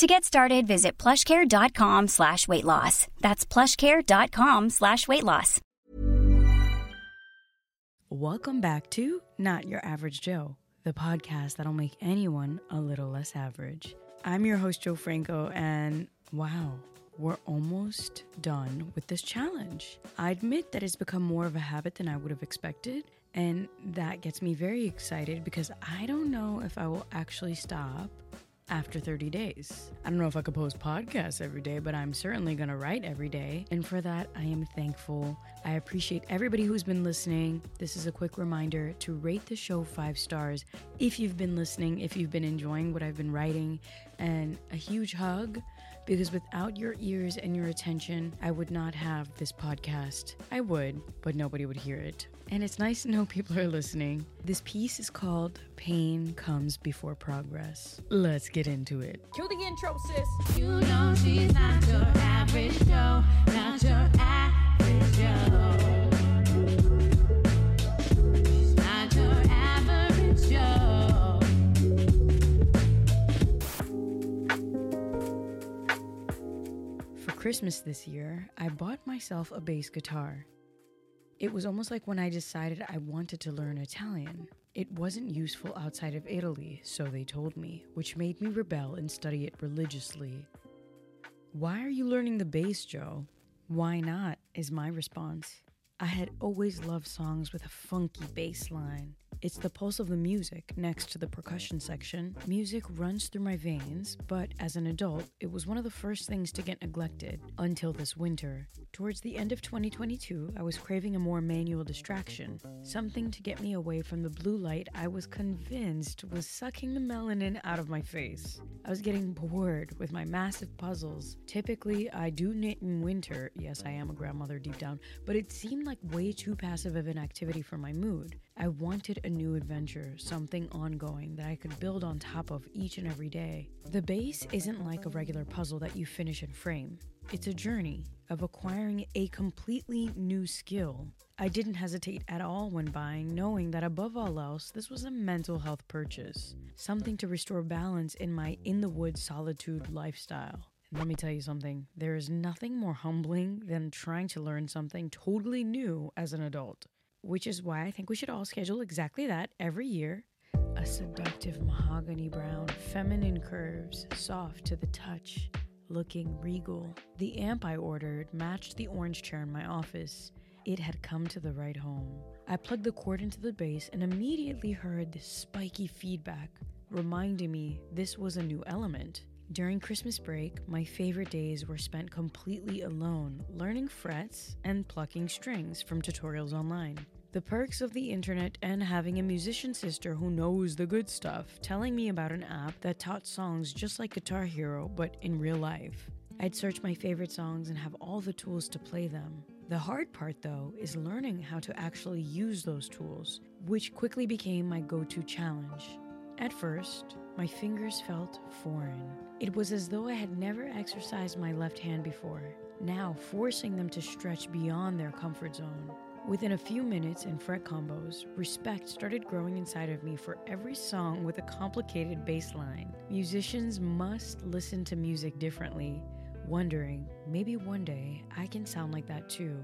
To get started, visit plushcare.com slash weight loss. That's plushcare.com slash weight loss. Welcome back to Not Your Average Jo, the podcast that'll make anyone a little less average. I'm your host, Jo Franco, and wow, we're almost done with this challenge. I admit that it's become more of a habit than I would have expected. And that gets me very excited because I don't know if I will actually stop after 30 days. I don't know if I could post podcasts every day, but I'm certainly going to write every day. And for that, I am thankful. I appreciate everybody who's been listening. This is a quick reminder to rate the show five stars if you've been listening, if you've been enjoying what I've been writing, and a huge hug because without your ears and your attention, I would not have this podcast. I would, but nobody would hear it. And it's nice to know people are listening. This piece is called Pain Comes Before Progress. Let's get into it. Cue the intro, sis. You know she's not your average Joe, not your average Joe. Christmas this year, I bought myself a bass guitar. It was almost like when I decided I wanted to learn Italian. It wasn't useful outside of Italy, so they told me, which made me rebel and study it religiously. Why are you learning the bass, Jo? Why not? is my response. I had always loved songs with a funky bass line. It's the pulse of the music next to the percussion section. Music runs through my veins, but as an adult, it was one of the first things to get neglected until this winter. Towards the end of 2022, I was craving a more manual distraction, something to get me away from the blue light I was convinced was sucking the melanin out of my face. I was getting bored with my massive puzzles. Typically, I do knit in winter. Yes, I am a grandmother deep down, but it seemed like way too passive of an activity for my mood. I wanted a new adventure, something ongoing that I could build on top of each and every day. The bass isn't like a regular puzzle that you finish and frame. It's a journey of acquiring a completely new skill. I didn't hesitate at all when buying, knowing that above all else, this was a mental health purchase, something to restore balance in my in the woods solitude lifestyle. Let me tell you something there is nothing more humbling than trying to learn something totally new as an adult which is why I think we should all schedule exactly that every year. A seductive mahogany brown, feminine curves, soft to the touch, looking regal. The amp I ordered matched the orange chair in my office. It had come to the right home. I plugged the cord into the bass and immediately heard this spiky feedback, reminding me this was a new element. During Christmas break, my favorite days were spent completely alone, learning frets and plucking strings from tutorials online. The perks of the internet and having a musician sister who knows the good stuff, telling me about an app that taught songs just like Guitar Hero, but in real life. I'd search my favorite songs and have all the tools to play them. The hard part, though, is learning how to actually use those tools, which quickly became my go to challenge. At first, my fingers felt foreign. It was as though I had never exercised my left hand before, now forcing them to stretch beyond their comfort zone. Within a few minutes and fret combos, respect started growing inside of me for every song with a complicated bass line. Musicians must listen to music differently, wondering maybe one day I can sound like that too.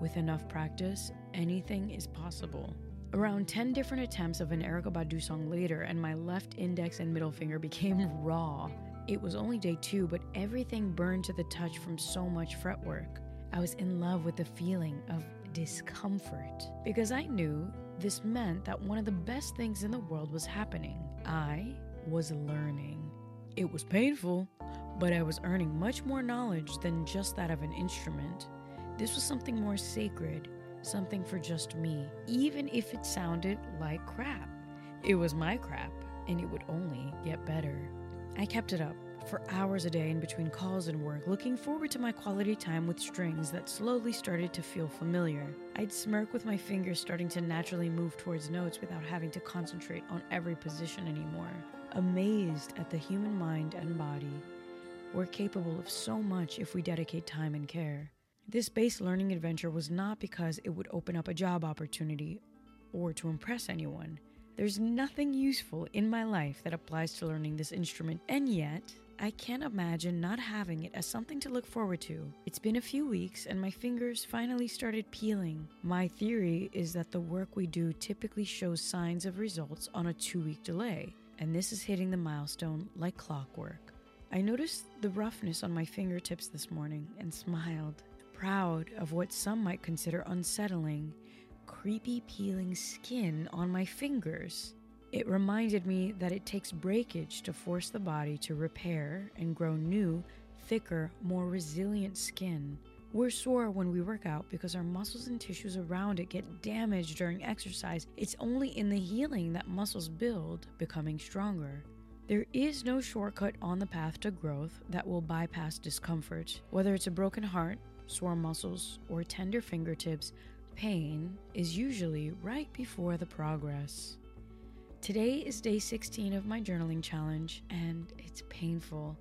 With enough practice, anything is possible. Around 10 different attempts of an Erykah Badu song later, and my left index and middle finger became raw. It was only day two, but everything burned to the touch from so much fretwork. I was in love with the feeling of discomfort because I knew this meant that one of the best things in the world was happening. I was learning. It was painful, but I was earning much more knowledge than just that of an instrument. This was something more sacred, something for just me, even if it sounded like crap. It was my crap, and it would only get better. I kept it up for hours a day in between calls and work, looking forward to my quality time with strings that slowly started to feel familiar. I'd smirk with my fingers starting to naturally move towards notes without having to concentrate on every position anymore. Amazed at the human mind and body. We're capable of so much if we dedicate time and care. This bass learning adventure was not because it would open up a job opportunity or to impress anyone. There's nothing useful in my life that applies to learning this instrument, and yet, I can't imagine not having it as something to look forward to. It's been a few weeks, and my fingers finally started peeling. My theory is that the work we do typically shows signs of results on a two week delay, and this is hitting the milestone like clockwork. I noticed the roughness on my fingertips this morning and smiled, proud of what some might consider unsettling, creepy peeling skin on my fingers. It reminded me that it takes breakage to force the body to repair and grow new, thicker, more resilient skin. We're sore when we work out because our muscles and tissues around it get damaged during exercise. It's only in the healing that muscles build, becoming stronger. There is no shortcut on the path to growth that will bypass discomfort. Whether it's a broken heart, sore muscles, or tender fingertips, pain is usually right before the progress. Today is day 16 of my journaling challenge, and it's painful,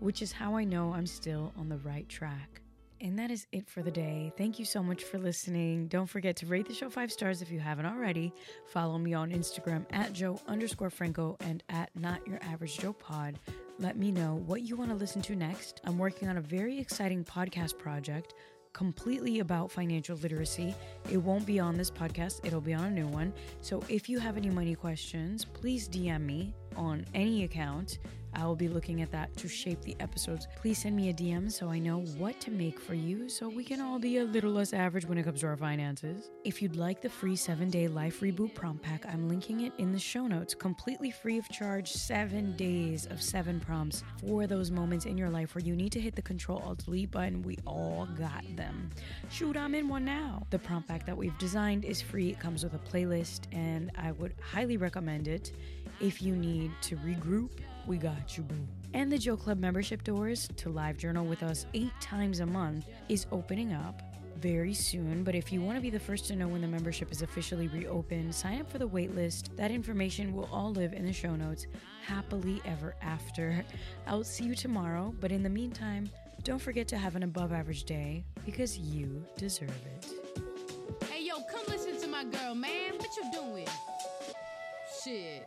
which is how I know I'm still on the right track. And that is it for the day. Thank you so much for listening. Don't forget to rate the show five stars if you haven't already. Follow me on Instagram at Jo underscore Franco and at Not Your Average Jo Pod. Let me know what you want to listen to next. I'm working on a very exciting podcast project completely about financial literacy. It won't be on this podcast, it'll be on a new one. So if you have any money questions, please DM me on any account. I will be looking at that to shape the episodes. Please send me a DM so I know what to make for you so we can all be a little less average when it comes to our finances. If you'd like the free seven day life reboot prompt pack, I'm linking it in the show notes. Completely free of charge, seven days of seven prompts for those moments in your life where you need to hit the control alt delete button. We all got them. Shoot, I'm in one now. The prompt pack that we've designed is free, it comes with a playlist, and I would highly recommend it if you need to regroup we got you, boo. And the JoClub membership doors to live journal with us eight times a month is opening up very soon. But if you want to be the first to know when the membership is officially reopened, sign up for the waitlist. That information will all live in the show notes happily ever after. I'll see you tomorrow, but in the meantime, don't forget to have an above average day because you deserve it. Hey, yo, come listen to my girl, man. What you doing? Shit.